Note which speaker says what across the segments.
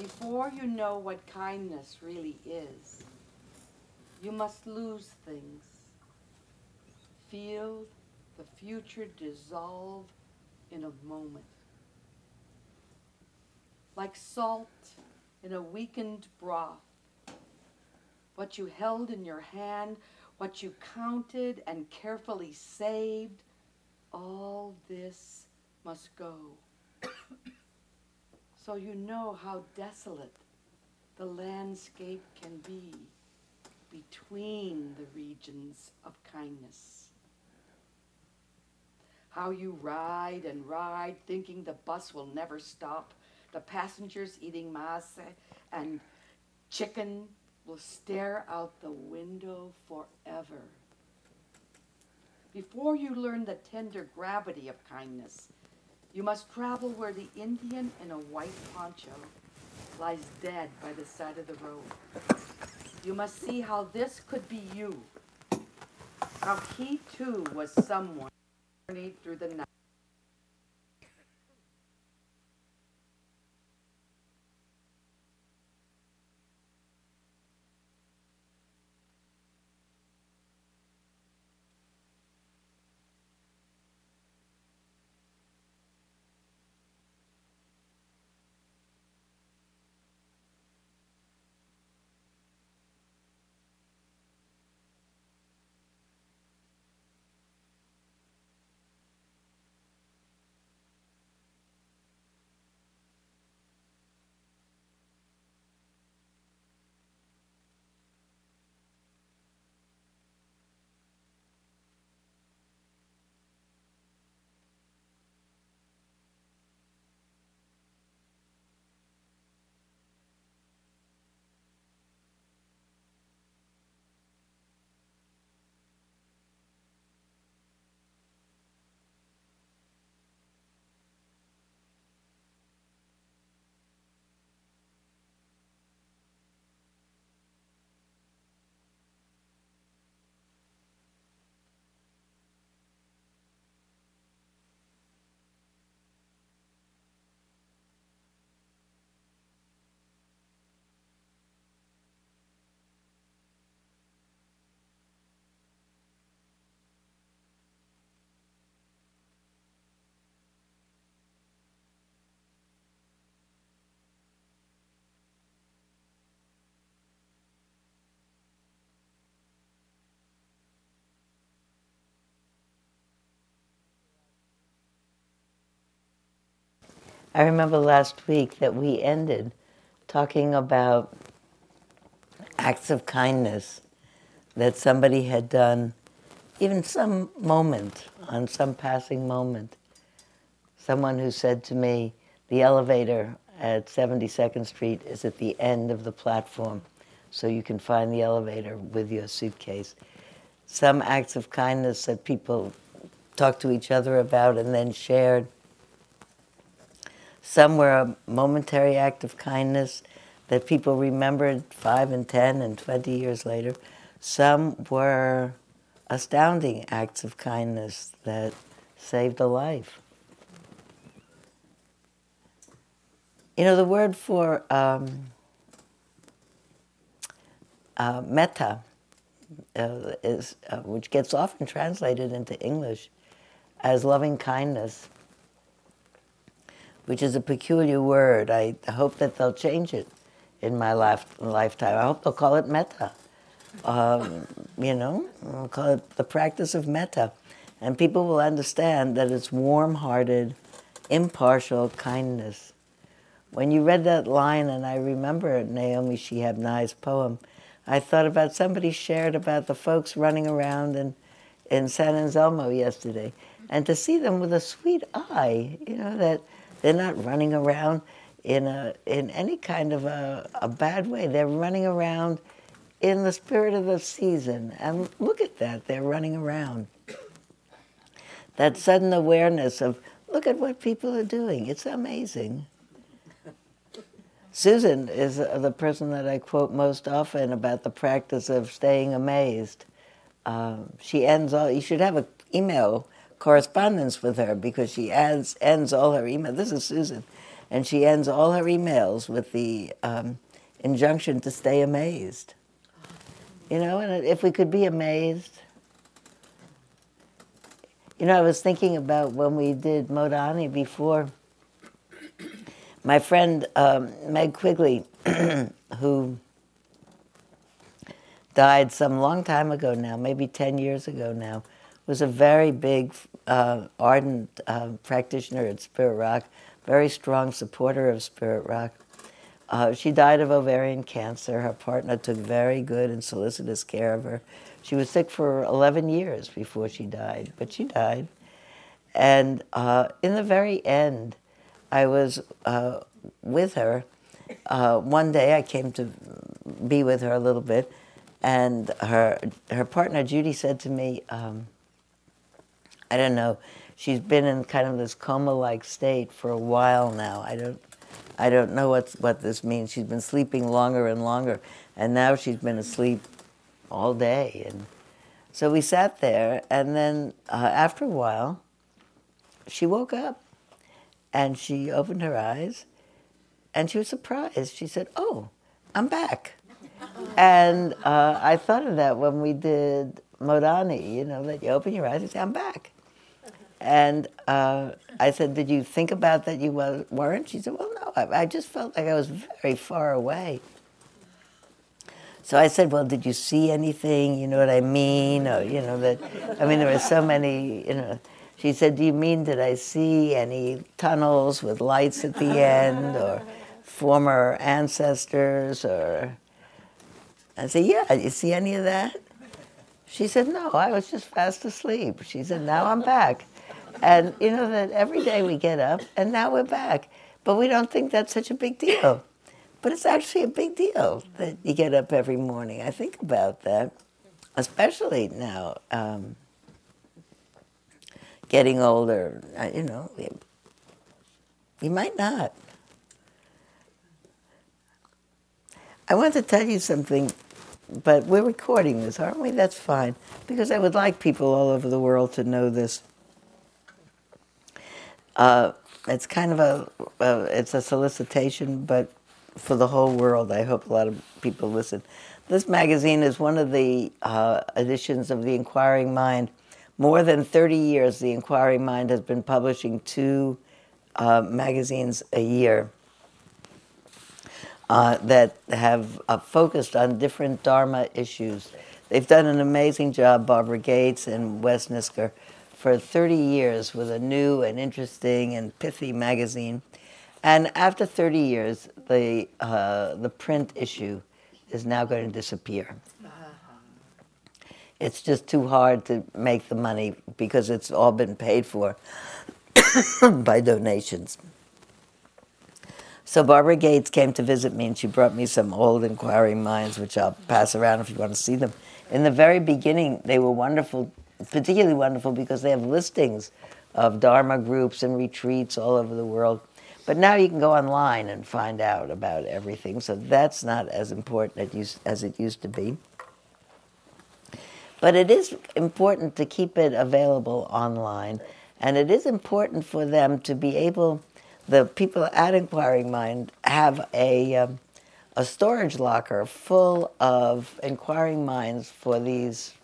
Speaker 1: Before you know what kindness really is, you must lose things. Feel the future dissolve in a moment. Like salt in a weakened broth. What you held in your hand, what you counted and carefully saved, all this must go. So you know how desolate the landscape can be between the regions of kindness. How you ride and ride, thinking the bus will never stop, the passengers eating masa and chicken will stare out the window forever. Before you learn the tender gravity of kindness, you must travel where the Indian in a white poncho lies dead by the side of the road. You must see how this could be you. How he too was someone journeyed through the night.
Speaker 2: I remember last week that we ended talking about acts of kindness that somebody had done, even some moment, on some passing moment. Someone who said to me, the elevator at 72nd Street is at the end of the platform, so you can find the elevator with your suitcase. Some acts of kindness that people talked to each other about and then shared some were a momentary act of kindness that people remembered five and 10 and 20 years later. Some were astounding acts of kindness that saved a life. You know, the word for um, uh, metta, uh, is, uh, which gets often translated into English as loving kindness, which is a peculiar word. I hope that they'll change it in my life, lifetime. I hope they'll call it metta. Um, you know, will call it the practice of metta. And people will understand that it's warm hearted, impartial kindness. When you read that line, and I remember Naomi Shihab Nye's poem, I thought about somebody shared about the folks running around in, in San Anselmo yesterday. And to see them with a sweet eye, you know, that they're not running around in a in any kind of a, a bad way. They're running around in the spirit of the season. And look at that, they're running around. That sudden awareness of look at what people are doing. It's amazing. Susan is the person that I quote most often about the practice of staying amazed. Um, she ends all, you should have an email correspondence with her because she adds, ends all her emails. This is Susan. and she ends all her emails with the um, injunction to stay amazed. You know, and if we could be amazed. You know, I was thinking about when we did Modeh Ani before. My friend um, Meg Quigley, who died some long time ago now, maybe 10 years ago now, was a very big, uh, ardent uh, practitioner at Spirit Rock, very strong supporter of Spirit Rock. Uh, she died of ovarian cancer. Her partner took very good and solicitous care of her. She was sick for 11 years before she died, but she died. And uh, in the very end, I was uh, with her. Uh, one day I came to be with her a little bit, and her her partner Judy said to me, um, "I don't know, she's been in kind of this coma-like state for a while now. I don't, I don't know what what this means. She's been sleeping longer and longer, and now she's been asleep all day. And so we sat there, and then uh, after a while, she woke up, and she opened her eyes, and she was surprised. She said, "Oh, I'm back." and uh, I thought of that when we did Modeh Ani, you know, that you open your eyes and say, I'm back. And uh, I said, Did you think about that you weren't? She said, Well, no, I, I just felt like I was very far away. So I said, Well, did you see anything? You know what I mean? Or, you know, that, I mean, there were so many, you know. She said, Do you mean, did I see any tunnels with lights at the end or former ancestors or I said, Yeah, did you see any of that? She said, No, I was just fast asleep. She said, Now I'm back. And you know that every day we get up and now we're back. But we don't think that's such a big deal. But it's actually a big deal that you get up every morning. I think about that, especially now, um, getting older. You know, you might not. I want to tell you something but we're recording this, aren't we? That's fine. Because I would like people all over the world to know this. Uh, it's kind of a, it's a solicitation, but for the whole world. I hope a lot of people listen. This magazine is one of the uh, editions of The Inquiring Mind. More than 30 years, The Inquiring Mind has been publishing two uh, magazines a year uh, that have uh, focused on different Dharma issues. They've done an amazing job, Barbara Gates and Wes Nisker, for 30 years with a new and interesting and pithy magazine. And after 30 years, the, uh, the print issue is now going to disappear. It's just too hard to make the money because it's all been paid for by donations. So Barbara Gates came to visit me and she brought me some old inquiring minds, which I'll pass around if you want to see them. In the very beginning, they were wonderful, particularly wonderful because they have listings of Dharma groups and retreats all over the world. But now you can go online and find out about everything, so that's not as important as it used to be. But it is important to keep it available online, and it is important for them to be able the people at Inquiring Mind have a, um, a storage locker full of Inquiring Minds for these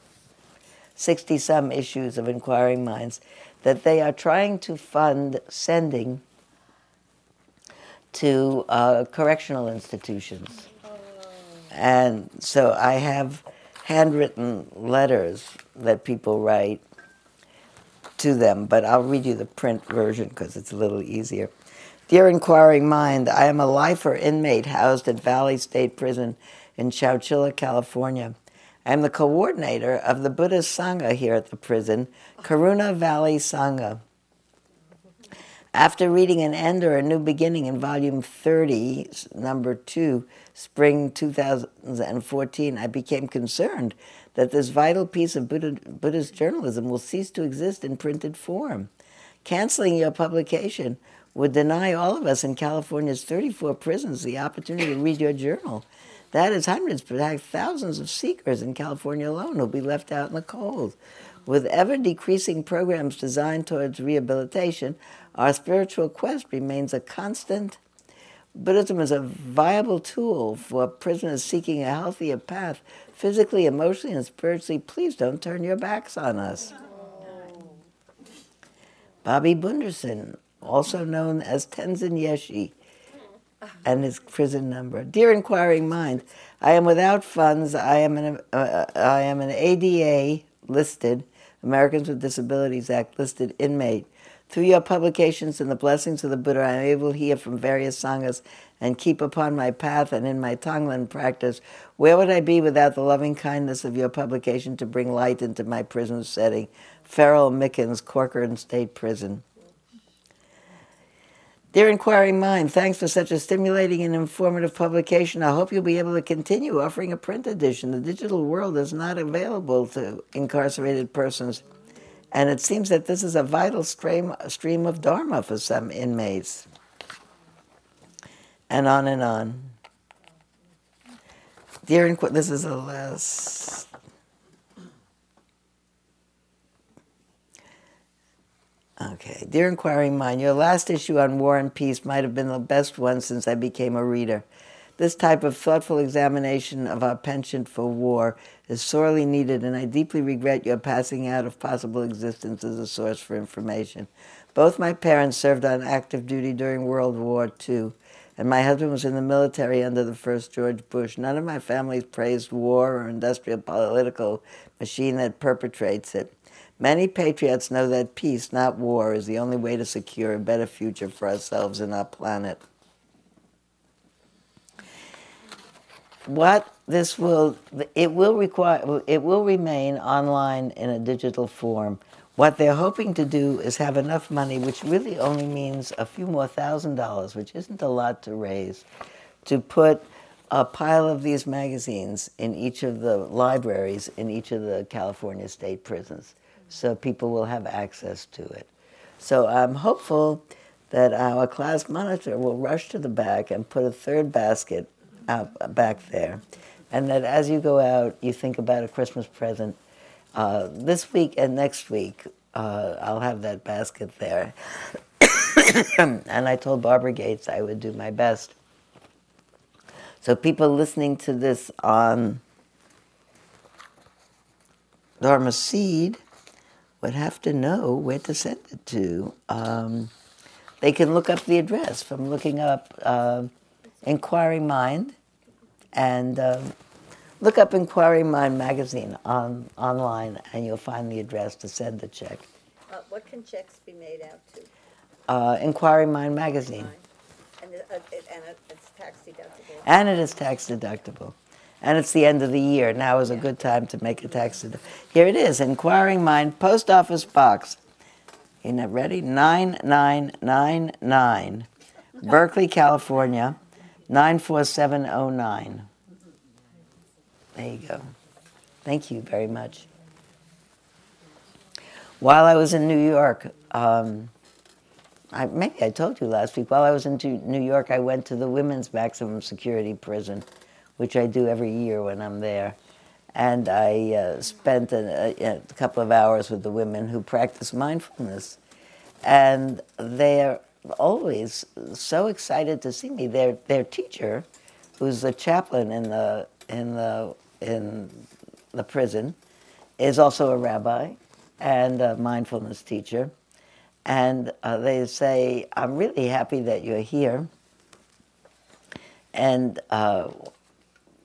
Speaker 2: 60 some issues of Inquiring Minds that they are trying to fund sending to uh, correctional institutions. And so I have handwritten letters that people write to them, but I'll read you the print version because it's a little easier. Dear Inquiring Mind, I am a lifer inmate housed at Valley State Prison in Chowchilla, California. I am the coordinator of the Buddhist Sangha here at the prison, Karuna Valley Sangha. After reading An End or a New Beginning in volume 30, number 2, spring 2014, I became concerned that this vital piece of Buddha, Buddhist journalism will cease to exist in printed form. Canceling your publication would deny all of us in California's 34 prisons the opportunity to read your journal. That is hundreds, perhaps thousands of seekers in California alone who'll be left out in the cold. With ever decreasing programs designed towards rehabilitation, Our spiritual quest remains a constant. Buddhism is a viable tool for prisoners seeking a healthier path, physically, emotionally, and spiritually. Please don't turn your backs on us. Bobby Bunderson, also known as Tenzin Yeshi, and his prison number. Dear inquiring mind, I am without funds. I am an uh, I am an ADA listed Americans with Disabilities Act listed inmate. Through your publications and the blessings of the Buddha, I am able to hear from various sanghas and keep upon my path and in my Tonglen practice. Where would I be without the loving kindness of your publication to bring light into my prison setting? Farrell Mickens, Corcoran State Prison. Dear Inquiring Mind, thanks for such a stimulating and informative publication. I hope you'll be able to continue offering a print edition. The digital world is not available to incarcerated persons, and it seems that this is a vital stream, stream of Dharma for some inmates. And on and on. Dear Inqu- this is the last Okay. Dear Inquiring Mind, your last issue on War and Peace might have been the best one since I became a reader. This type of thoughtful examination of our penchant for war is sorely needed, and I deeply regret your passing out of possible existence as a source for information. Both my parents served on active duty during World War II, and my husband was in the military under the first George Bush. None of my family praised war or industrial political machine that perpetrates it. Many patriots know that peace, not war, is the only way to secure a better future for ourselves and our planet. What this will, it will require, it will remain online in a digital form. What they're hoping to do is have enough money, which really only means a few more thousand dollars, which isn't a lot to raise, to put a pile of these magazines in each of the libraries in each of the California state prisons so people will have access to it. So I'm hopeful that our class monitor will rush to the back and put a third basket out back there. And that as you go out, you think about a Christmas present. Uh, this week and next week, uh, I'll have that basket there. and I told Barbara Gates I would do my best. So people listening to this on Dharma Seed would have to know where to send it to. Um, they can look up the address from looking up uh, Inquiring Mind and uh, look up Inquiring Mind magazine on online, and you'll find the address to send the check.
Speaker 3: Uh, what can checks be made out to?
Speaker 2: Uh, Inquiring Mind magazine,
Speaker 3: And, uh, and it's tax deductible.
Speaker 2: and it is tax deductible. And it's the end of the year. Now is a good time to make a tax. Here it is, Inquiring Mind, Post Office Box. You know, ready? 9999, Berkeley, California, 94709. There you go. Thank you very much. While I was in New York, um, I, maybe I told you last week, while I was in New York, I went to the women's maximum security prison, which I do every year when I'm there. And I uh, spent a, a, couple of hours with the women who practice mindfulness. And they're always so excited to see me. Their, their teacher, who's the chaplain in the, in, the, in the prison, is also a rabbi and a mindfulness teacher. And uh, they say, I'm really happy that you're here. And uh,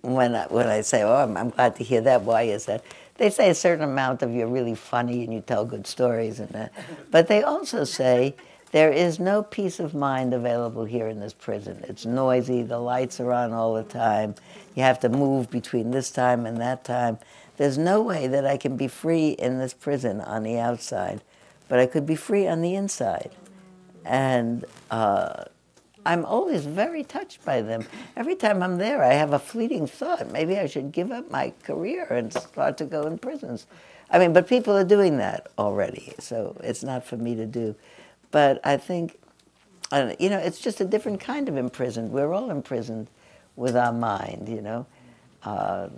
Speaker 2: when, I, when I say, Oh, I'm, I'm glad to hear that, why is that? They say a certain amount of you're really funny and you tell good stories. And that. But they also say, there is no peace of mind available here in this prison. It's noisy, the lights are on all the time. You have to move between this time and that time. There's no way that I can be free in this prison on the outside, but I could be free on the inside. And uh, I'm always very touched by them. Every time I'm there, I have a fleeting thought maybe I should give up my career and start to go in prisons. I mean, but people are doing that already, so it's not for me to do. But I think, uh, you know, it's just a different kind of imprisoned. We're all imprisoned with our mind, you know. Uh,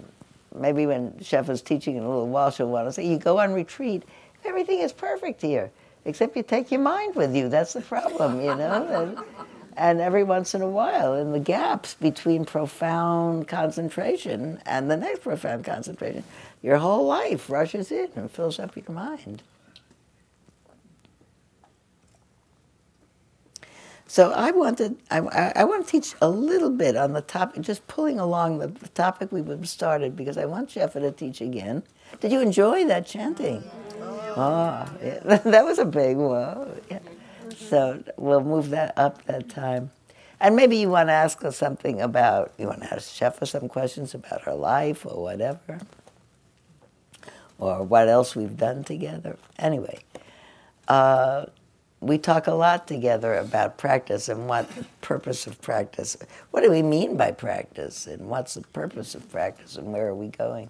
Speaker 2: maybe when Chef was teaching in a little while, she'll want to say, you go on retreat, everything is perfect here. except you take your mind with you. That's the problem, you know. And, every once in a while, in the gaps between profound concentration and the next profound concentration, your whole life rushes in and fills up your mind. So I wanted, I, I, want to teach a little bit on the topic, just pulling along the, the topic we've started, because I want Shefa to teach again. Did you enjoy that chanting? Oh, ah, yeah. that was a big one. Yeah. So we'll move that up that time. And maybe you want to ask us something about, you want to ask Shefa some questions about her life or whatever, or what else we've done together. Anyway, uh, we talk a lot together about practice and what the purpose of practice. What do we mean by practice, and what's the purpose of practice, and where are we going?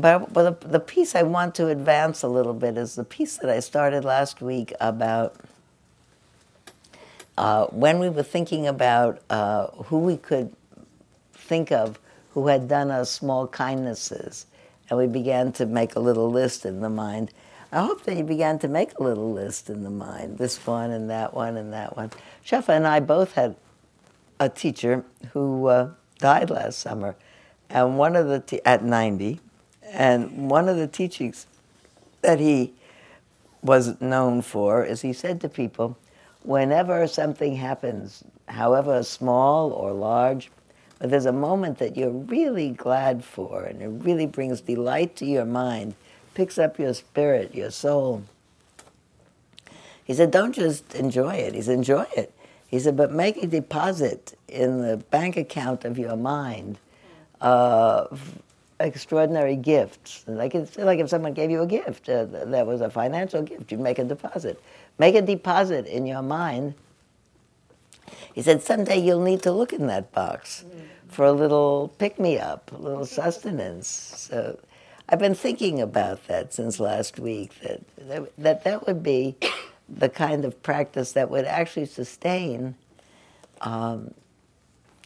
Speaker 2: But, but the, the piece I want to advance a little bit is the piece that I started last week about uh, when we were thinking about uh, who we could think of who had done us small kindnesses, and we began to make a little list in the mind. I hope that you began to make a little list in the mind this one and that one and that one. Shefa and I both had a teacher who uh, died last summer, and one of the te- at 90, and one of the teachings that he was known for is he said to people, whenever something happens, however small or large, but there's a moment that you're really glad for and it really brings delight to your mind picks up your spirit, your soul. He said, don't just enjoy it. He said, enjoy it. He said, but make a deposit in the bank account of your mind of extraordinary gifts. Like, it's like if someone gave you a gift uh, that was a financial gift, you make a deposit. Make a deposit in your mind. He said, someday you'll need to look in that box for a little pick me up, a little sustenance. So I've been thinking about that since last week. That that that would be the kind of practice that would actually sustain um,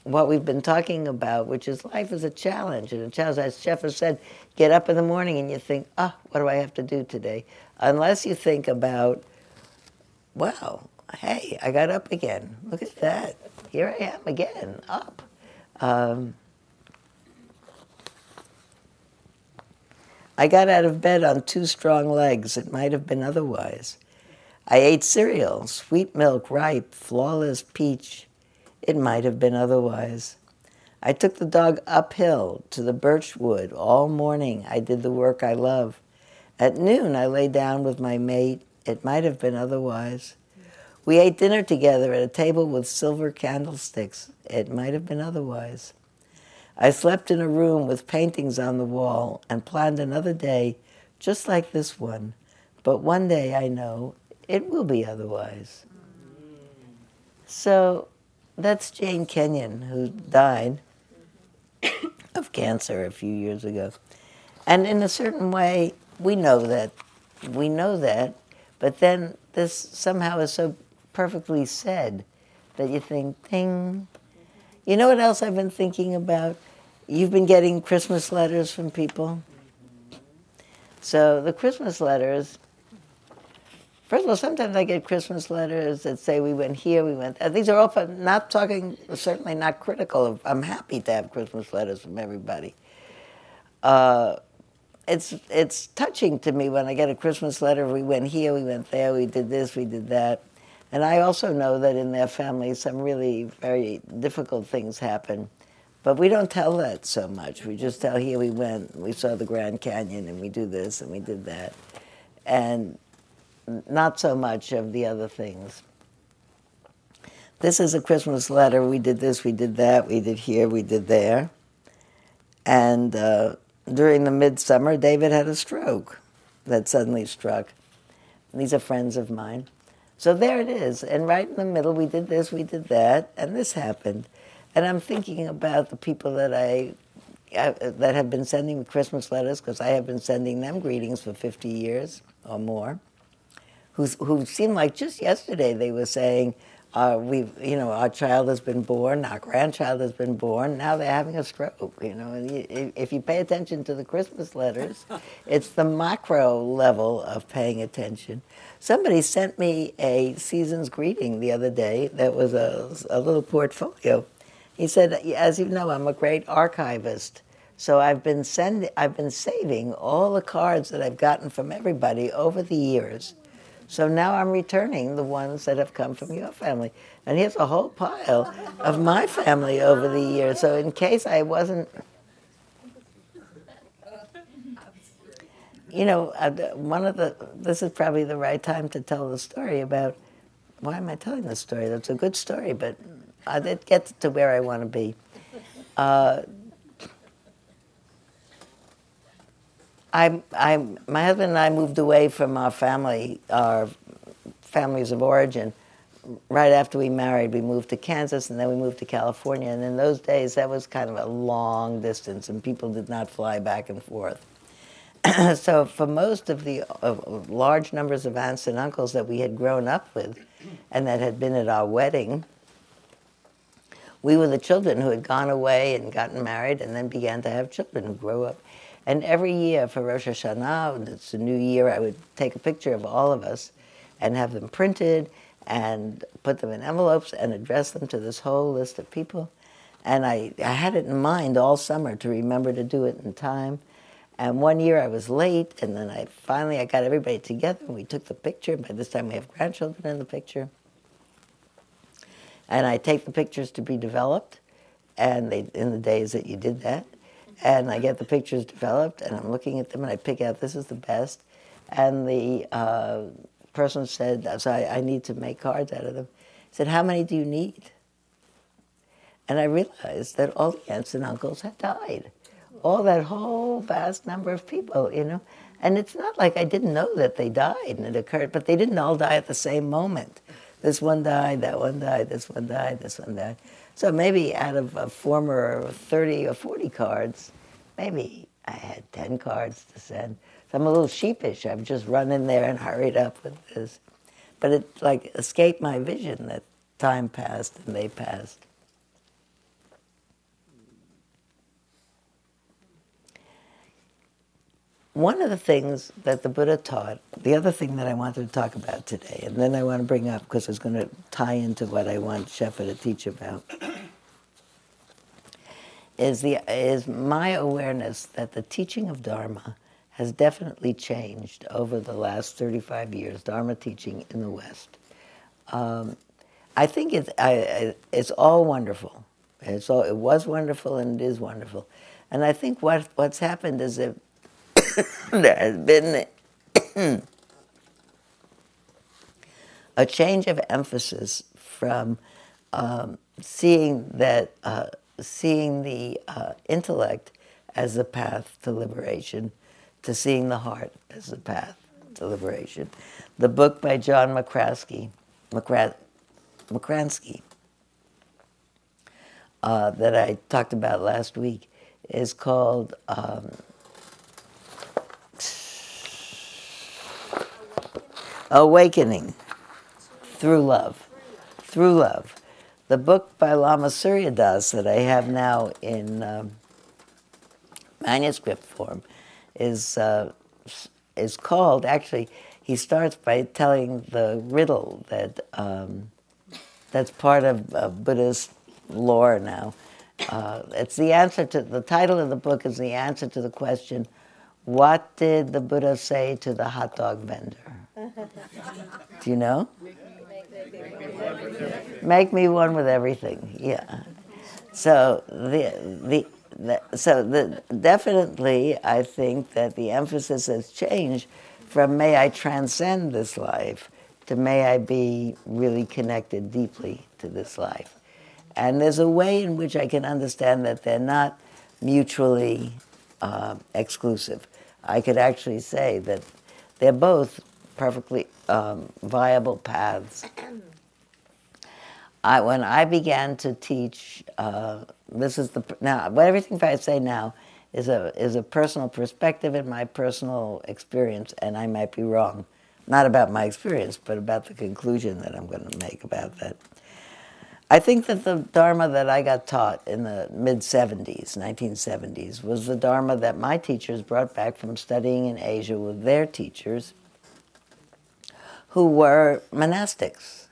Speaker 2: what we've been talking about, which is life is a challenge. And a challenge, as Shefa said, get up in the morning and you think, oh, what do I have to do today? Unless you think about, wow, hey, I got up again. Look at that. Here I am again, up. Um, I got out of bed on two strong legs. It might have been otherwise. I ate cereal, sweet milk, ripe, flawless peach. It might have been otherwise. I took the dog uphill to the birch wood all morning. I did the work I love. At noon, I lay down with my mate. It might have been otherwise. We ate dinner together at a table with silver candlesticks. It might have been otherwise. I slept in a room with paintings on the wall and planned another day just like this one. But one day I know it will be otherwise. So that's Jane Kenyon, who died of cancer a few years ago. And in a certain way, we know that. We know that. But then this somehow is so perfectly said that you think, ding, you know what else I've been thinking about? You've been getting Christmas letters from people. So the Christmas letters, first of all, sometimes I get Christmas letters that say we went here, we went. There. These are all not talking, certainly not critical. Of, I'm happy to have Christmas letters from everybody. Uh, it's it's touching to me when I get a Christmas letter. We went here, we went there, we did this, we did that. And I also know that in their family, some really very difficult things happen. But we don't tell that so much. We just tell, here we went, we saw the Grand Canyon, and we do this, and we did that. And not so much of the other things. This is a Christmas letter. We did this, we did that, we did here, we did there. And uh, during the midsummer, David had a stroke that suddenly struck. These are friends of mine. So there it is. And right in the middle, we did this, we did that, and this happened. And I'm thinking about the people that I uh, that have been sending me Christmas letters because I have been sending them greetings for 50 years or more. Who who seemed like just yesterday they were saying, Uh, we, you know, our child has been born, our grandchild has been born. Now they're having a stroke. You know, and you, if you pay attention to the Christmas letters, it's the macro level of paying attention. Somebody sent me a season's greeting the other day that was a, a little portfolio. He said, "As you know, I'm a great archivist." So I've been sending, I've been saving all the cards that I've gotten from everybody over the years. So now I'm returning the ones that have come from your family. And here's a whole pile of my family over the years. So in case I wasn't, you know, uh, one of the, this is probably the right time to tell the story about, why am I telling this story? That's a good story, but I did get to where I want to be. Uh, I, I, my husband and I moved away from our family, our families of origin, right after we married. We moved to Kansas and then we moved to California. And in those days, that was kind of a long distance, and people did not fly back and forth. so, for most of the uh, large numbers of aunts and uncles that we had grown up with and that had been at our wedding, we were the children who had gone away and gotten married and then began to have children who grew up and every year for Rosh Hashanah, it's a new year, I would take a picture of all of us and have them printed and put them in envelopes and address them to this whole list of people. And I, I had it in mind all summer to remember to do it in time. And one year I was late, and then I finally I got everybody together and we took the picture. By this time we have grandchildren in the picture. And I take the pictures to be developed, and they, in the days that you did that, and I get the pictures developed, and I'm looking at them, and I pick out this is the best. And the uh, person said, so I, I, need to make cards out of them. said, how many do you need? And I realized that all the aunts and uncles had died. All that whole vast number of people, you know. And it's not like I didn't know that they died and it occurred, but they didn't all die at the same moment. This one died, that one died, this one died, this one died. So maybe out of a former 30 or 40 cards, maybe I had 10 cards to send. So I'm a little sheepish. I've just run in there and hurried up with this. But it like escaped my vision that time passed and they passed. One of the things that the Buddha taught, the other thing that I wanted to talk about today, and then I want to bring up because it's going to tie into what I want Shefa to teach about, is, the, is my awareness that the teaching of Dharma has definitely changed over the last 35 years, Dharma teaching in the West. Um, I think it's, I, it's all wonderful. It's all, it was wonderful and it is wonderful. And I think what, what's happened is that there has been a change of emphasis from um, seeing that uh, seeing the uh, intellect as the path to liberation to seeing the heart as the path to liberation. The book by John McCraskey, McCra- Makransky, uh, that I talked about last week is called um, Awakening Through Love. Through Love. The book by Lama Surya Das that I have now in um, manuscript form is, uh, is called, actually, he starts by telling the riddle that um, that's part of uh, Buddhist lore now. Uh, it's the answer to the title of the book is the answer to the question, what did the Buddha say to the hot dog vendor? Do you know? Make me one with everything. Yeah. So the the, so the definitely I think that the emphasis has changed from may I transcend this life to may I be really connected deeply to this life. And there's a way in which I can understand that they're not mutually uh, exclusive. I could actually say that they're both perfectly um, viable paths. I, when I began to teach, uh, this is the now everything I say now is a is a personal perspective and my personal experience, and I might be wrong, not about my experience, but about the conclusion that I'm going to make about that. I think that the Dharma that I got taught in the mid 70s, 1970s, was the Dharma that my teachers brought back from studying in Asia with their teachers, who were monastics,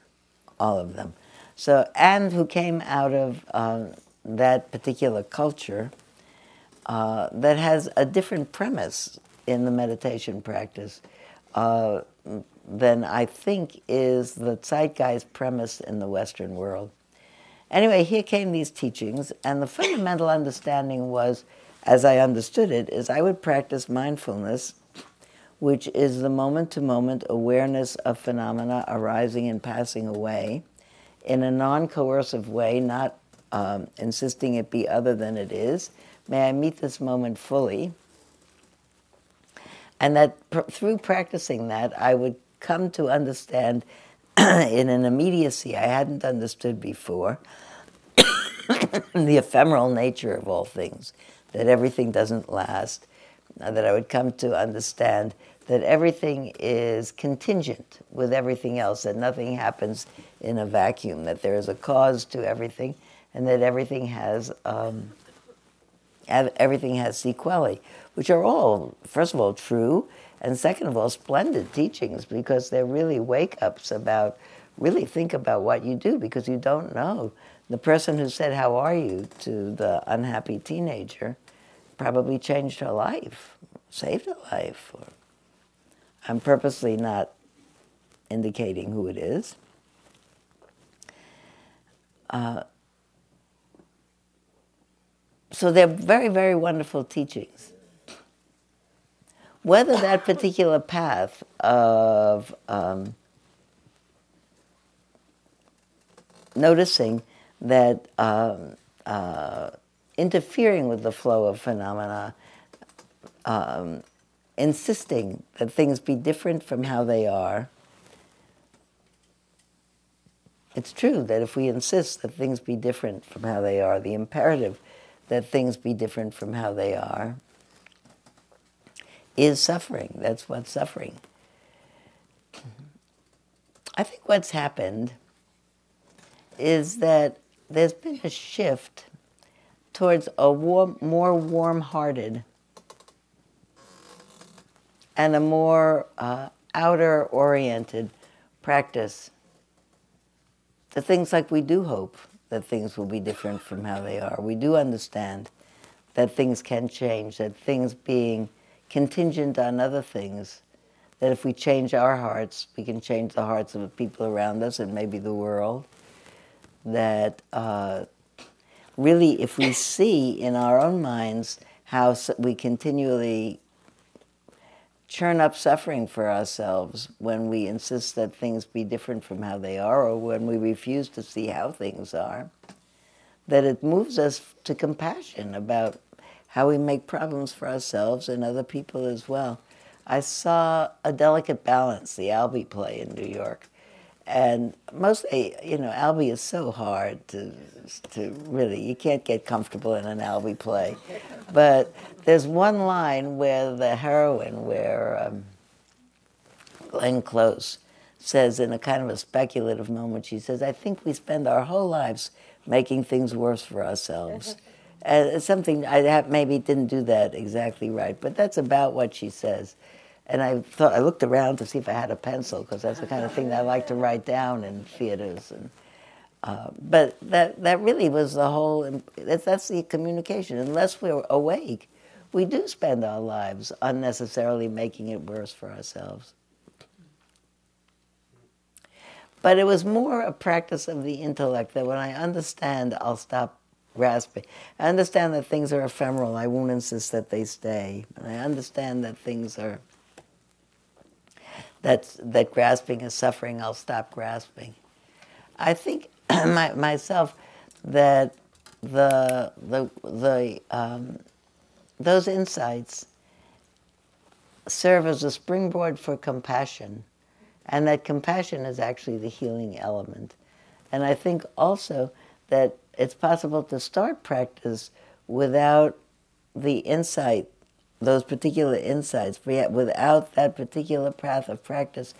Speaker 2: all of them. So, and who came out of um, that particular culture uh, that has a different premise in the meditation practice uh, than I think is the zeitgeist premise in the Western world. Anyway, here came these teachings, and the fundamental understanding was, as I understood it, is I would practice mindfulness, which is the moment to moment awareness of phenomena arising and passing away in a non coercive way, not um, insisting it be other than it is. May I meet this moment fully. And that pr- through practicing that, I would come to understand in an immediacy I hadn't understood before the ephemeral nature of all things, that everything doesn't last, that I would come to understand that everything is contingent with everything else, that nothing happens in a vacuum, that there is a cause to everything, and that everything has um, everything has sequelae, which are all, first of all, true, and second of all, splendid teachings because they're really wake ups about really think about what you do because you don't know. The person who said, How are you to the unhappy teenager probably changed her life, saved her life. Or, I'm purposely not indicating who it is. Uh, so they're very, very wonderful teachings. Whether that particular path of um, noticing that um, uh, interfering with the flow of phenomena, um, insisting that things be different from how they are. It's true that if we insist that things be different from how they are, the imperative that things be different from how they are is suffering. That's what's suffering. I think what's happened is that there's been a shift towards a warm, more warm hearted and a more uh, outer oriented practice. The things like we do hope that things will be different from how they are. We do understand that things can change, that things being contingent on other things, that if we change our hearts, we can change the hearts of the people around us and maybe the world that uh, really, if we see in our own minds how we continually churn up suffering for ourselves when we insist that things be different from how they are or when we refuse to see how things are, that it moves us to compassion about how we make problems for ourselves and other people as well. I saw a delicate balance, the Albee play in New York, and mostly, you know, Albee is so hard to to really you can't get comfortable in an Albee play, but there's one line where the heroine, where um, Glenn Close says in a kind of a speculative moment, she says, "I think we spend our whole lives making things worse for ourselves." and it's something I have, maybe didn't do that exactly right, but that's about what she says. And I thought I looked around to see if I had a pencil because that's the kind of thing that I like to write down in theaters. And uh, but that that really was the whole. That's, that's the communication. Unless we're awake, we do spend our lives unnecessarily making it worse for ourselves. But it was more a practice of the intellect that when I understand, I'll stop grasping. I understand that things are ephemeral. I won't insist that they stay. And I understand that things are that's, that grasping is suffering, I'll stop grasping. I think my, myself that the, the, the, um, those insights serve as a springboard for compassion, and that compassion is actually the healing element. And I think also that it's possible to start practice without the insight those particular insights, without that particular path of practice,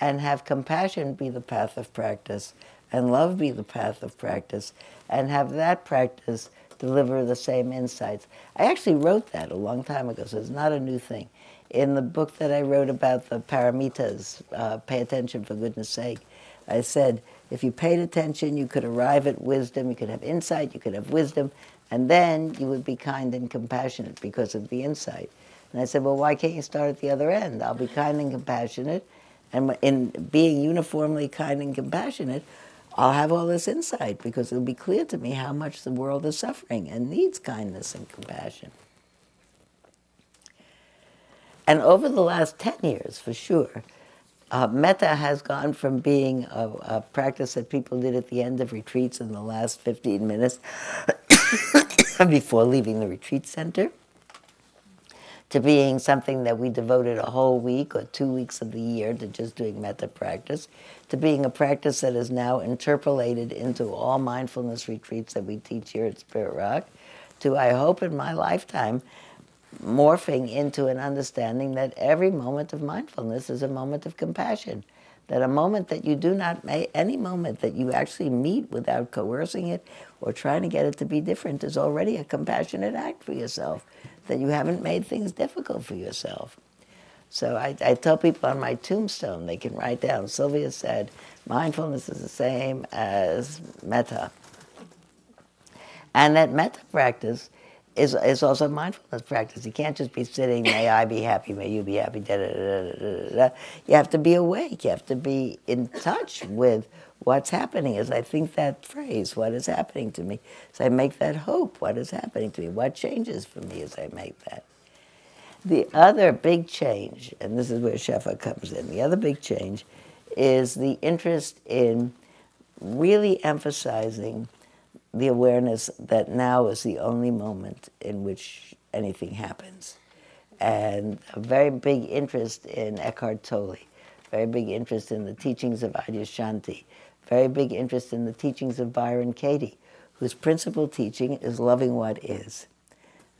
Speaker 2: and have compassion be the path of practice, and love be the path of practice, and have that practice deliver the same insights. I actually wrote that a long time ago, so it's not a new thing. In the book that I wrote about the paramitas, uh, pay attention for goodness sake, I said if you paid attention, you could arrive at wisdom, you could have insight, you could have wisdom, and then you would be kind and compassionate because of the insight. And I said, well, why can't you start at the other end? I'll be kind and compassionate, and in being uniformly kind and compassionate, I'll have all this insight because it'll be clear to me how much the world is suffering and needs kindness and compassion. And over the last 10 years, for sure, uh, metta has gone from being a, a, practice that people did at the end of retreats in the last 15 minutes before leaving the retreat center to being something that we devoted a whole week or two weeks of the year to just doing metta practice, to being a practice that is now interpolated into all mindfulness retreats that we teach here at Spirit Rock, to, I hope, in my lifetime, morphing into an understanding that every moment of mindfulness is a moment of compassion. That a moment that you do not make, any moment that you actually meet without coercing it or trying to get it to be different is already a compassionate act for yourself that you haven't made things difficult for yourself. So I, I tell people on my tombstone, they can write down, Sylvia said, mindfulness is the same as metta. And that metta practice is, is also mindfulness practice. You can't just be sitting, may I be happy, may you be happy, da, da, da, da, You have to be awake. You have to be in touch with what's happening as I think that phrase, what is happening to me, as I make that hope, what is happening to me, what changes for me as I make that. The other big change, and this is where Shefa comes in, the other big change is the interest in really emphasizing the awareness that now is the only moment in which anything happens. And a very big interest in Eckhart Tolle, very big interest in the teachings of Adyashanti, very big interest in the teachings of Byron Katie, whose principal teaching is loving what is.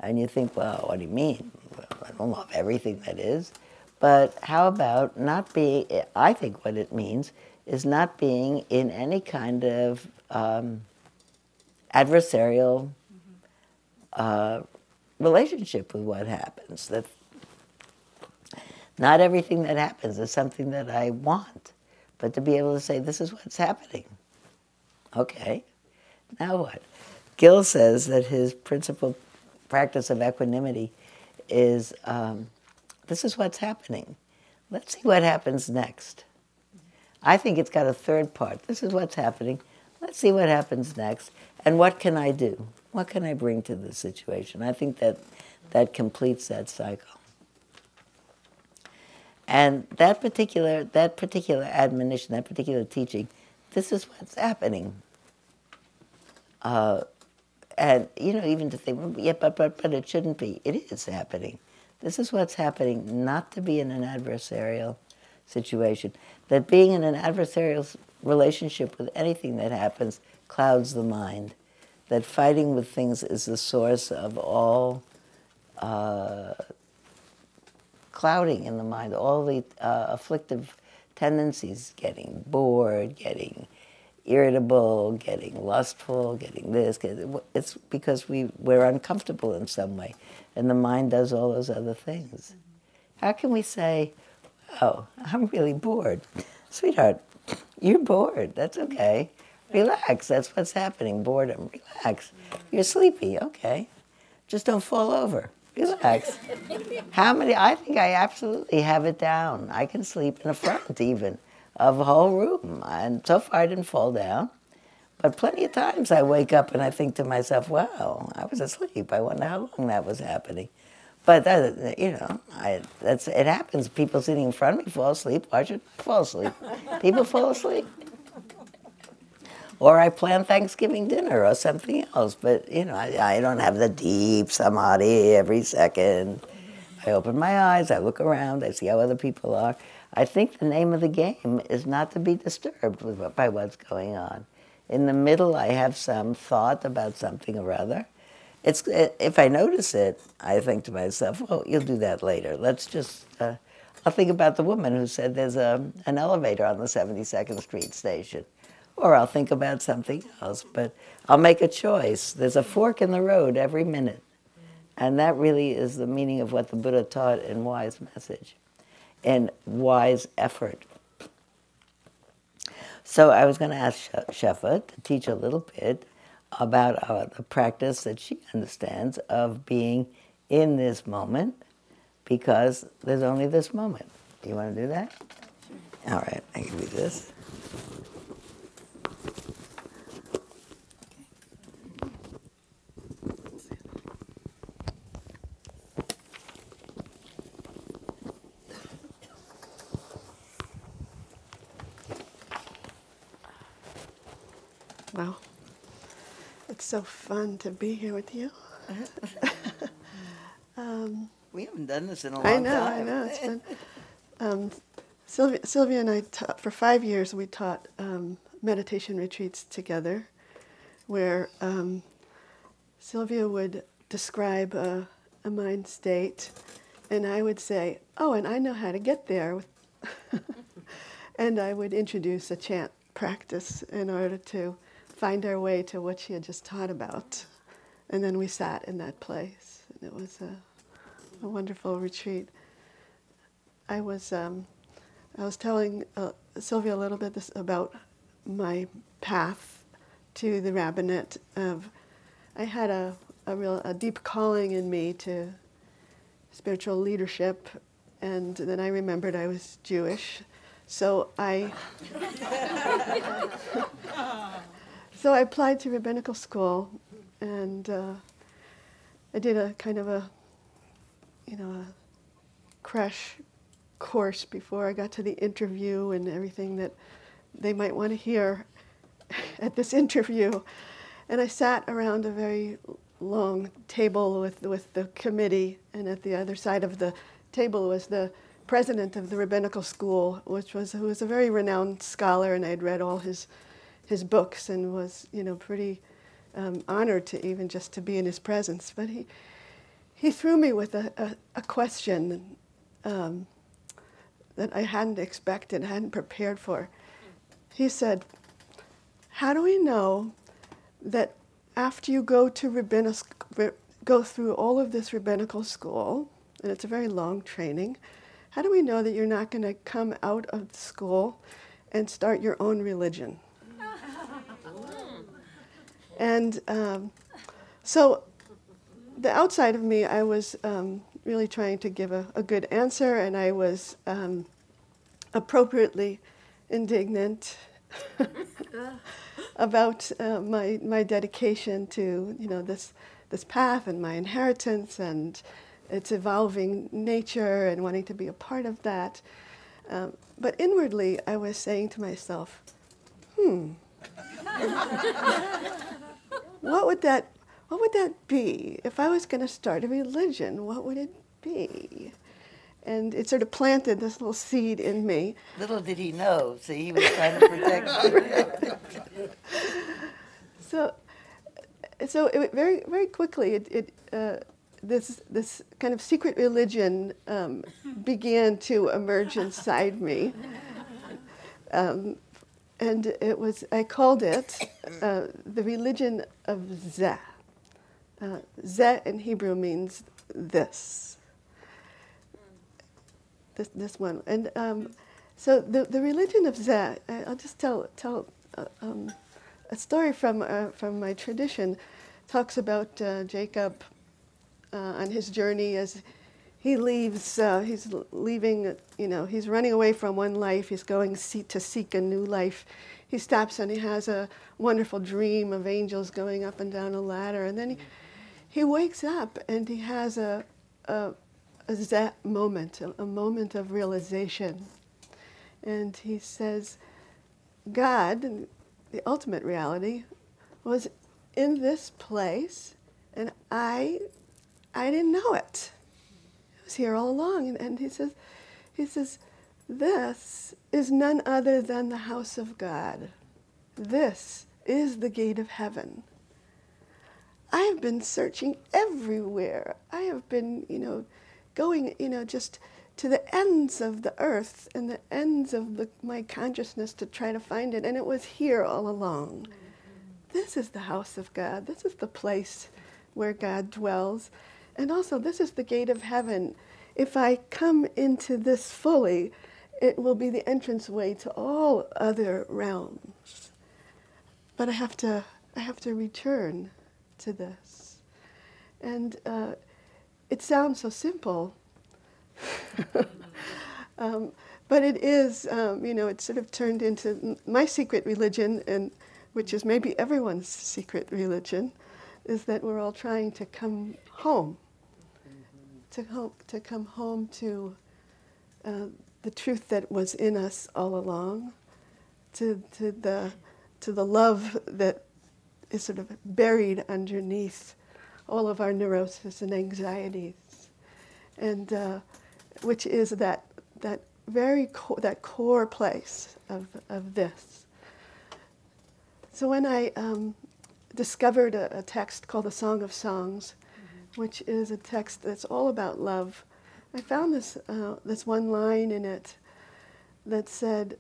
Speaker 2: And you think, well, what do you mean? Well, I don't love everything that is. But how about not being, I think what it means is not being in any kind of um, adversarial uh, relationship with what happens. That not everything that happens is something that I want but to be able to say, this is what's happening. Okay, now what? Gil says that his principal practice of equanimity is um, this is what's happening. Let's see what happens next. I think it's got a third part. This is what's happening. Let's see what happens next. And what can I do? What can I bring to the situation? I think that that completes that cycle. And that particular, that particular admonition, that particular teaching, this is what's happening. Uh, and, you know, even to think, well, yeah, but, but, but it shouldn't be. It is happening. This is what's happening, not to be in an adversarial situation. That being in an adversarial relationship with anything that happens clouds the mind. That fighting with things is the source of all uh, clouding in the mind, all the uh, afflictive tendencies, getting bored, getting irritable, getting lustful, getting this. It's because we, we're uncomfortable in some way, and the mind does all those other things. How can we say, oh, I'm really bored? Sweetheart, you're bored. That's okay. Relax. That's what's happening. Boredom. Relax. You're sleepy. Okay. Just don't fall over relax. How many? I think I absolutely have it down. I can sleep in the front even of a whole room, and so far I didn't fall down. But plenty of times I wake up and I think to myself, "Wow, I was asleep. I wonder how long that was happening." But that, you know, I, that's it happens. People sitting in front of me fall asleep. Why should I fall asleep? People fall asleep or I plan Thanksgiving dinner or something else. But you know, I, I don't have the deep samadhi every second. I open my eyes, I look around, I see how other people are. I think the name of the game is not to be disturbed with, by what's going on. In the middle, I have some thought about something or other. It's, if I notice it, I think to myself, well, you'll do that later. Let's just, uh, I'll think about the woman who said there's a, an elevator on the 72nd Street station or I'll think about something else. But I'll make a choice. There's a fork in the road every minute. And that really is the meaning of what the Buddha taught in Wise Message and Wise Effort. So I was going to ask Shefa to teach a little bit about uh, the practice that she understands of being in this moment because there's only this moment. Do you want to do that? Sure. All right, I give you this.
Speaker 4: Wow. It's so fun to be here with you.
Speaker 2: um, we haven't done this in a long time.
Speaker 4: I know,
Speaker 2: time.
Speaker 4: I know. It's fun. Um, Sylvia, Sylvia and I, taught, for five years, we taught um, meditation retreats together where um, Sylvia would describe a, a, mind state, and I would say, Oh, and I know how to get there. and I would introduce a chant practice in order to find our way to what she had just taught about. And then we sat in that place, and it was a, a wonderful retreat. I was, um, I was telling uh, Sylvia a little bit this, about my path to the rabbinate. Of, I had a, a real a deep calling in me to spiritual leadership, and then I remembered I was Jewish, so I. So I applied to rabbinical school, and uh, I did a kind of a, you know, a crash course before I got to the interview and everything that they might want to hear at this interview. And I sat around a very long table with with the committee, and at the other side of the table was the president of the rabbinical school, which was who was a very renowned scholar, and I had read all his his books and was, you know, pretty um, honored to even just to be in his presence. But he, he threw me with a, a, a question um, that I hadn't expected, hadn't prepared for. He said, How do we know that after you go to rabbinical, go through all of this rabbinical school, and it's a very long training, how do we know that you're not going to come out of school and start your own religion? And um, so, the outside of me, I was um, really trying to give a, a, good answer, and I was um, appropriately indignant about uh, my my dedication to you know this this path and my inheritance and its evolving nature and wanting to be a part of that. Um, but inwardly, I was saying to myself, hmm what would that what would that be if I was going to start a religion? What would it be? And it sort of planted this little seed in me.
Speaker 2: Little did he know. See, he was trying to protect
Speaker 4: so, so it, very very quickly, it, it uh, this this kind of secret religion um, began to emerge inside me. Um, and it was I called it uh, the religion of Zeh. Uh, Zeh in Hebrew means this. This this one, and um, so the the religion of Zeh. I'll just tell tell uh, um, a story from uh, from my tradition. Talks about uh, Jacob uh, on his journey as he leaves, uh, he's leaving, you know, he's running away from one life, he's going to seek a new life. He stops and he has a wonderful dream of angels going up and down a ladder. And then he, he wakes up and he has a, a, a moment, a, a moment of realization. And he says, God, the ultimate reality, was in this place, and I, I didn't know it It was here all along. And, and he says, he says, this is none other than the house of God. This is the gate of heaven. I have been searching everywhere. I have been, you know, going, you know, just to the ends of the earth and the ends of the, my consciousness to try to find it, and it was here all along. This is the house of God. This is the place where God dwells. And also, this is the gate of heaven. If I come into this fully, it will be the entranceway to all other realms. But I have to, I have to return to this. And uh, it sounds so simple, um, but it is, um, you know, it's sort of turned into my secret religion, and which is maybe everyone's secret religion, is that we're all trying to come home, to home, to come home to uh, the truth that was in us all along, to to the to the love that is sort of buried underneath all of our neurosis and anxieties, and uh, which is that that very co- that core place of of this. So when I um, discovered a, a, text called the Song of Songs, mm-hmm. which is a text that's all about love, I found this uh, this one line in it that said,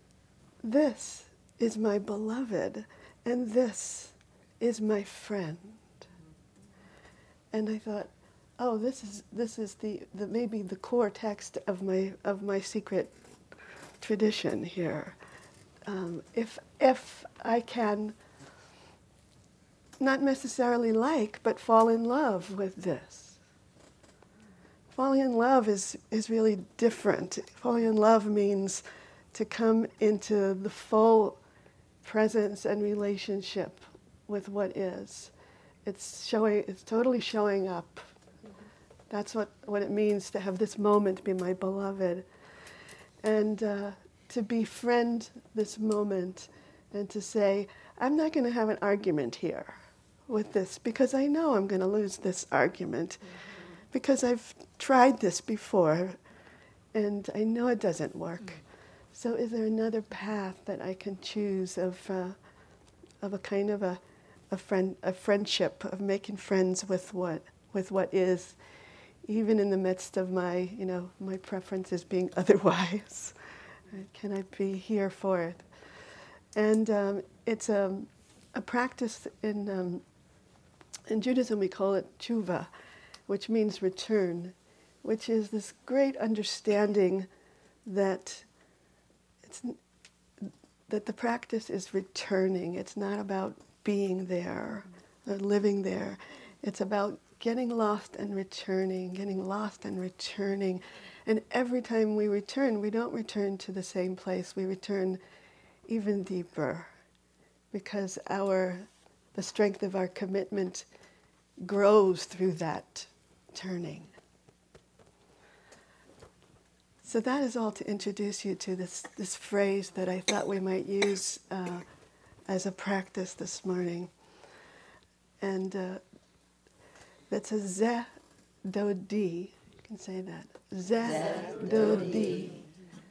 Speaker 4: "This is my beloved, and this is my friend." And I thought, oh, this is this is the, the maybe the core text of my of my secret tradition here. Um, if if I can not necessarily like, but fall in love with this. Falling in love is, is really different. Falling in love means to come into the full presence and relationship with what is. It's showing it's totally showing up. That's what, what it means to have this moment be my beloved. And uh, to befriend this moment and to say, I'm not going to have an argument here with this because I know I'm going to lose this argument mm-hmm. Because I've tried this before and I know it doesn't work. Mm. So, is there another path that I can choose of, uh, of a kind of a, a, friend, a friendship, of making friends with what, with what is, even in the midst of my, you know, my preferences being otherwise? Can I be here for it? And um, it's a, a practice in um, in Judaism, we call it tshuva, which means return, which is this great understanding that it's that the practice is returning. It's not about being there or living there. It's about getting lost and returning, getting lost and returning. And every time we return, we don't return to the same place. We return even deeper because our the strength of our commitment grows through that turning. So that is all to introduce you to this, this phrase that I thought we might use uh, as a practice this morning. And uh, that's a ze do di. You can say that. Ze do di.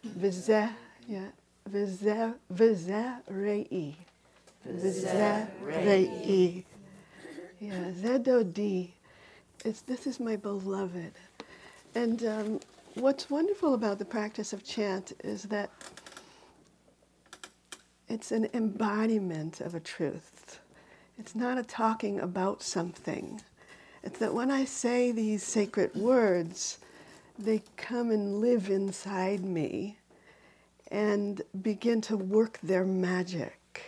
Speaker 4: Vize, yeah. Vize, vize rei. Vize rei. Yeah, ZOD. This is my beloved. And um, what's wonderful about the practice of chant is that it's an embodiment of a truth. It's not a talking about something. It's that when I say these sacred words, they come and live inside me and begin to work their magic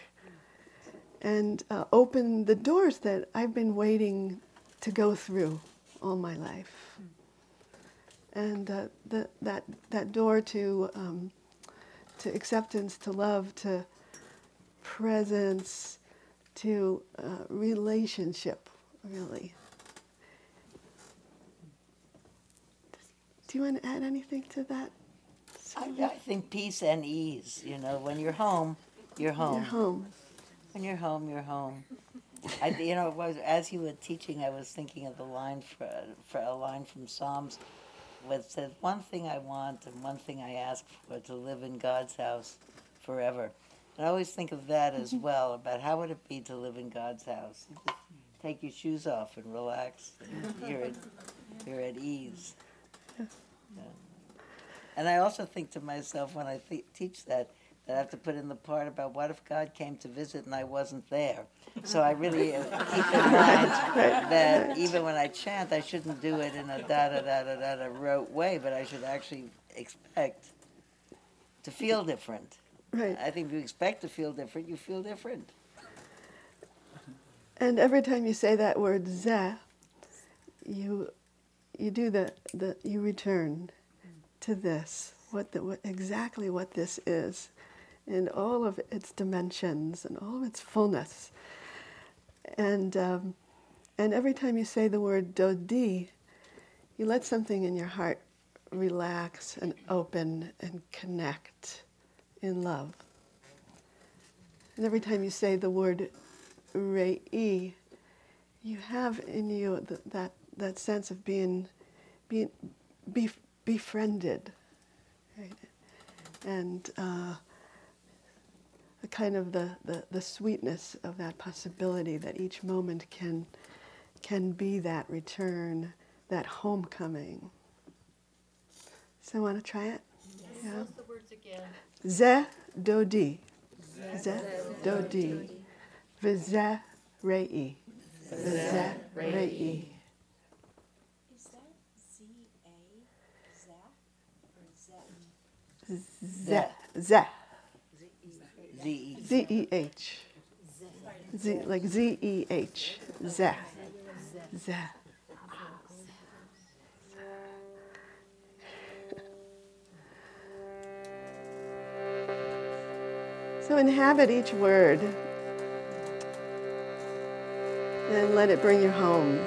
Speaker 4: and uh, open the doors that I've been waiting to go through all my life. And uh, the, that, that door to, um, to acceptance, to love, to presence, to uh, relationship, really. Do you want to add anything to that?
Speaker 2: I, I think peace and ease. You know, when you're home, you're home.
Speaker 4: You're home.
Speaker 2: When you're home, you're home. I, you know, was, as you were teaching, I was thinking of the line for, for a line from Psalms, that says, "One thing I want and one thing I ask for to live in God's house forever." And I always think of that as mm-hmm. well about how would it be to live in God's house? Just take your shoes off and relax. And you're at, you're at ease. Yeah. And I also think to myself when I th- teach that I have to put in the part about what if God came to visit and I wasn't there. So I really uh, keep in mind that even when I chant, I shouldn't do it in a da da da da da da rote way, but I should actually expect to feel different.
Speaker 4: Right.
Speaker 2: I think if you expect to feel different, you feel different.
Speaker 4: And every time you say that word "zeh," you you do the, the you return to this, what the what, exactly what this is, in all of its dimensions and all of its fullness. And um, and every time you say the word "dodi," you let something in your heart relax and open and connect in love. And every time you say the word Rei, you have in you th- that that sense of being being bef- befriended, right? and uh, a kind of the, the, the sweetness of that possibility that each moment can can be that return, that homecoming. So, I want to try it? Yeah.
Speaker 5: What's the words again?
Speaker 4: Ze dodi. Ze dodi. Vize rei. Vize rei.
Speaker 5: Is that Z A Zach or Zet?
Speaker 4: Ze. Ze.
Speaker 2: Z E.
Speaker 4: Z H. Z like Z E H. Ze. Ze. So inhabit each word and let it bring you home.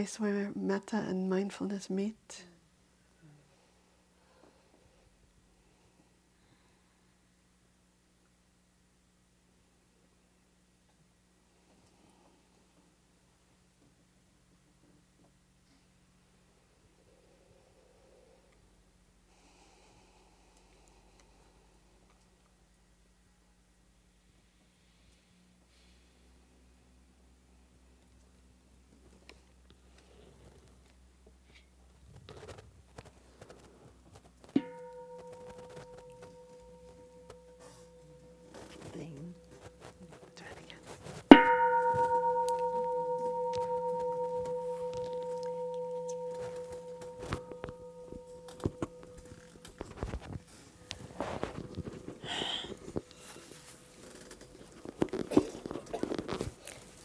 Speaker 4: Place where metta and mindfulness meet.
Speaker 2: Thing.
Speaker 4: Try it again.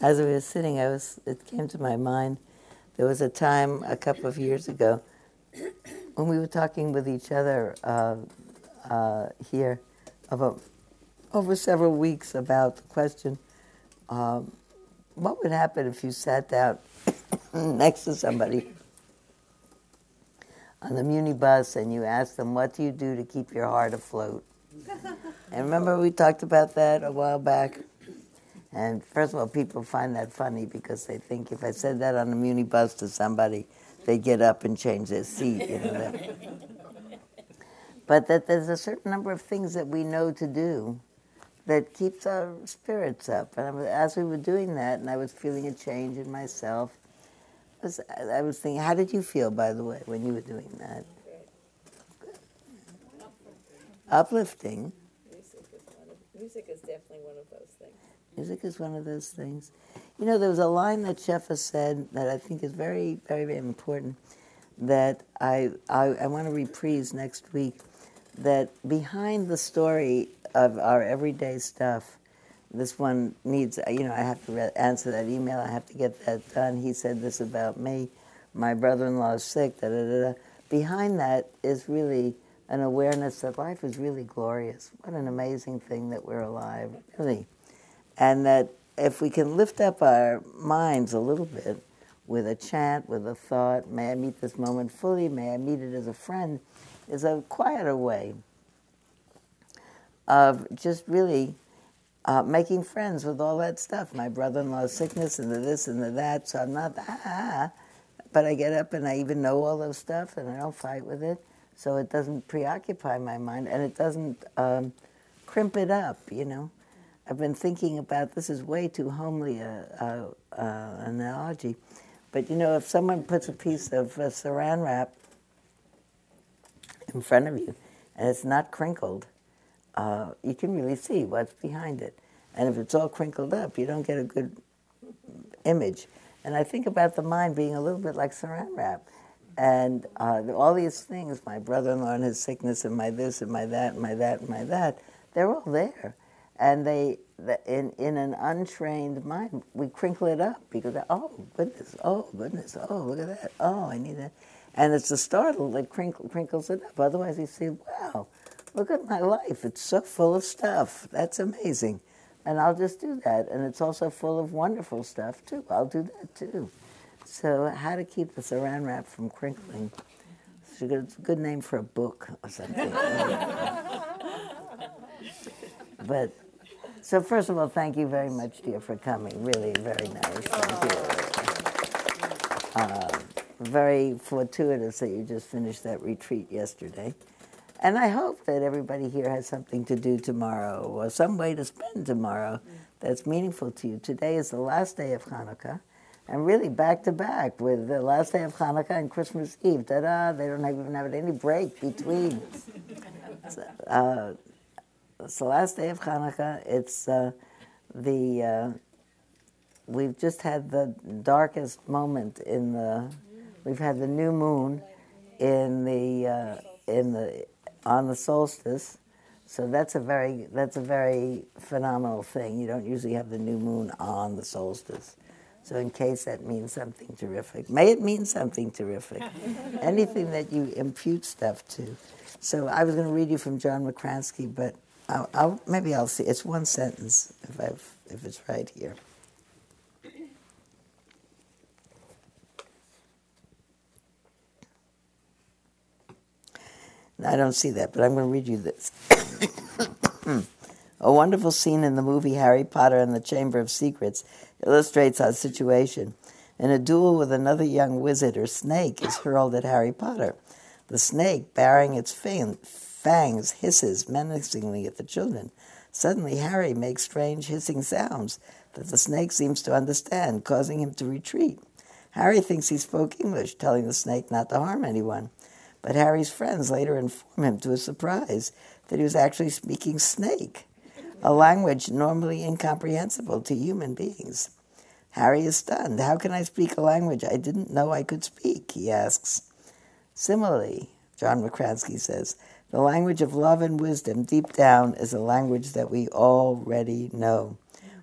Speaker 2: As we were sitting, I was. It came to my mind. There was a time a couple of years ago when we were talking with each other uh, uh, here about over several weeks about the question: um, What would happen if you sat down next to somebody on the Muni bus and you asked them, "What do you do to keep your heart afloat?" and remember we talked about that a while back. And first of all, people find that funny because they think if I said that on a Muni bus to somebody, they'd get up and change their seat. You know but that there's a certain number of things that we know to do that keeps our spirits up. And was, as we were doing that, and I was feeling a change in myself, I was, I was thinking, how did you feel, by the way, when you were doing that? Uplifting.
Speaker 3: Music is one of, music is definitely one of those things.
Speaker 2: Music is one of those things. You know, there was a line that Shefa said that I think is very, very, very important that I, I, I want to reprise next week. That behind the story of our everyday stuff, this one needs, you know, I have to re- answer that email, I have to get that done. He said this about me, my brother in law is sick, da da da da. Behind that is really an awareness that life is really glorious. What an amazing thing that we're alive, really and that if we can lift up our minds a little bit with a chant, with a thought, may I meet this moment fully, may I meet it as a friend, is a quieter way of just really uh, making friends with all that stuff. My brother in law's sickness and the this and the that, so I'm not, ah, but I get up and I even know all those stuff and I don't fight with it. So it doesn't preoccupy my mind and it doesn't um, crimp it up, you know. I've been thinking about this is way too homely a, a, a analogy, but you know, if someone puts a piece of uh, saran wrap in front of you and it's not crinkled, uh, you can really see what's behind it. And if it's all crinkled up, you don't get a good image. And I think about the mind being a little bit like saran wrap. And uh, all these things, my brother-in-law and his sickness, and my this, and my that, and my that, and my that, they're all there and they in in an untrained mind we crinkle it up because oh goodness oh goodness oh look at that. Oh I need that. And it's the startle that crinkle, crinkles it up. Otherwise you see wow look at my life. It's so full of stuff. That's amazing. And I'll just do that. And it's also full of wonderful stuff too. I'll do that too. So how to keep the saran wrap from crinkling. It's a good, it's a good name for a book or something. But so first of all, thank you very much, dear, for coming. Really, very nice. Thank you. Uh, very fortuitous that you just finished that retreat yesterday. And I hope that everybody here has something to do tomorrow or some way to spend tomorrow that's meaningful to you. Today is the last day of Hanukkah, and really back to back with the last day of Hanukkah and Christmas Eve. Ta da! They don't even have any break between. uh, it's the last day of Hanukkah. It's uh, the uh, we've just had the darkest moment in the. We've had the new moon in the uh, in the on the solstice, so that's a very that's a very phenomenal thing. You don't usually have the new moon on the solstice. So in case that means something terrific, may it mean something terrific. Anything that you impute stuff to. So I was going to read you from John Makransky, but I'll, I'll, maybe I'll see. It's one sentence if I've if it's right here. I don't see that, but I'm going to read you this. A wonderful scene in the movie Harry Potter and the Chamber of Secrets illustrates our situation. In a duel with another young wizard, or snake is hurled at Harry Potter. The snake, baring its fin, fangs, hisses menacingly at the children. Suddenly, Harry makes strange hissing sounds that the snake seems to understand, causing him to retreat. Harry thinks he spoke English, telling the snake not to harm anyone. But Harry's friends later inform him to his surprise that he was actually speaking snake, a language normally incomprehensible to human beings. Harry is stunned. How can I speak a language I didn't know I could speak? he asks. Similarly, John Makransky says, the language of love and wisdom deep down is a language that we already know.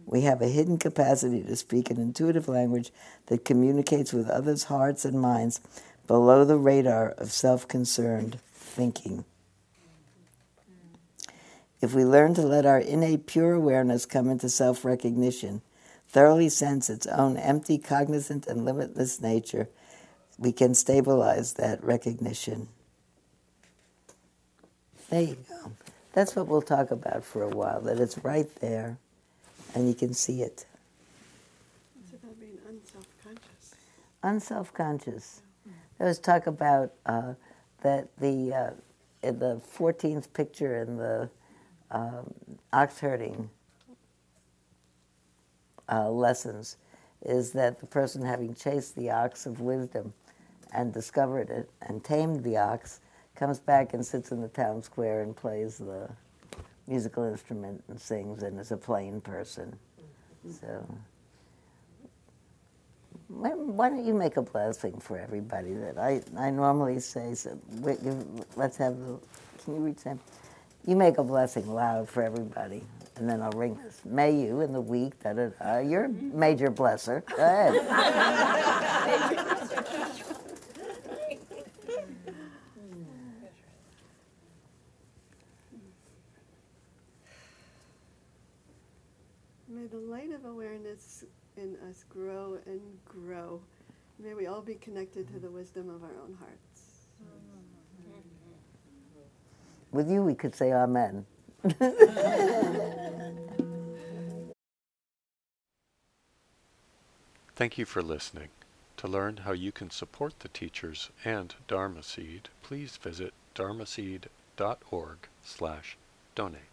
Speaker 2: We have a hidden capacity to speak an intuitive language that communicates with others' hearts and minds below the radar of self concerned thinking. If we learn to let our innate pure awareness come into self recognition, thoroughly sense its own empty, cognizant, and limitless nature, we can stabilize that recognition. There you go. That's what we'll talk about for a while, that it's right there and you can see it.
Speaker 4: It's about being unself-conscious.
Speaker 2: Unself conscious. There was talk about uh, that the, uh, in the 14th picture in the um, ox herding uh, lessons is that the person having chased the ox of wisdom and discovered it and tamed the ox comes back and sits in the town square and plays the musical instrument and sings and is a plain person. So, why, don't you make a blessing for everybody that I, I normally say, so let's have, the, can you read Sam? You make a blessing loud for everybody, and then I'll ring this. May you in the week, da da da. You're a major blesser. Go ahead.
Speaker 4: May the light of awareness in us grow and grow. May we all be connected to the wisdom of our own hearts.
Speaker 2: With you, we could say amen.
Speaker 6: Thank you for listening. To learn how you can support the teachers and Dharma Seed, please visit dharmaseed.org slash donate.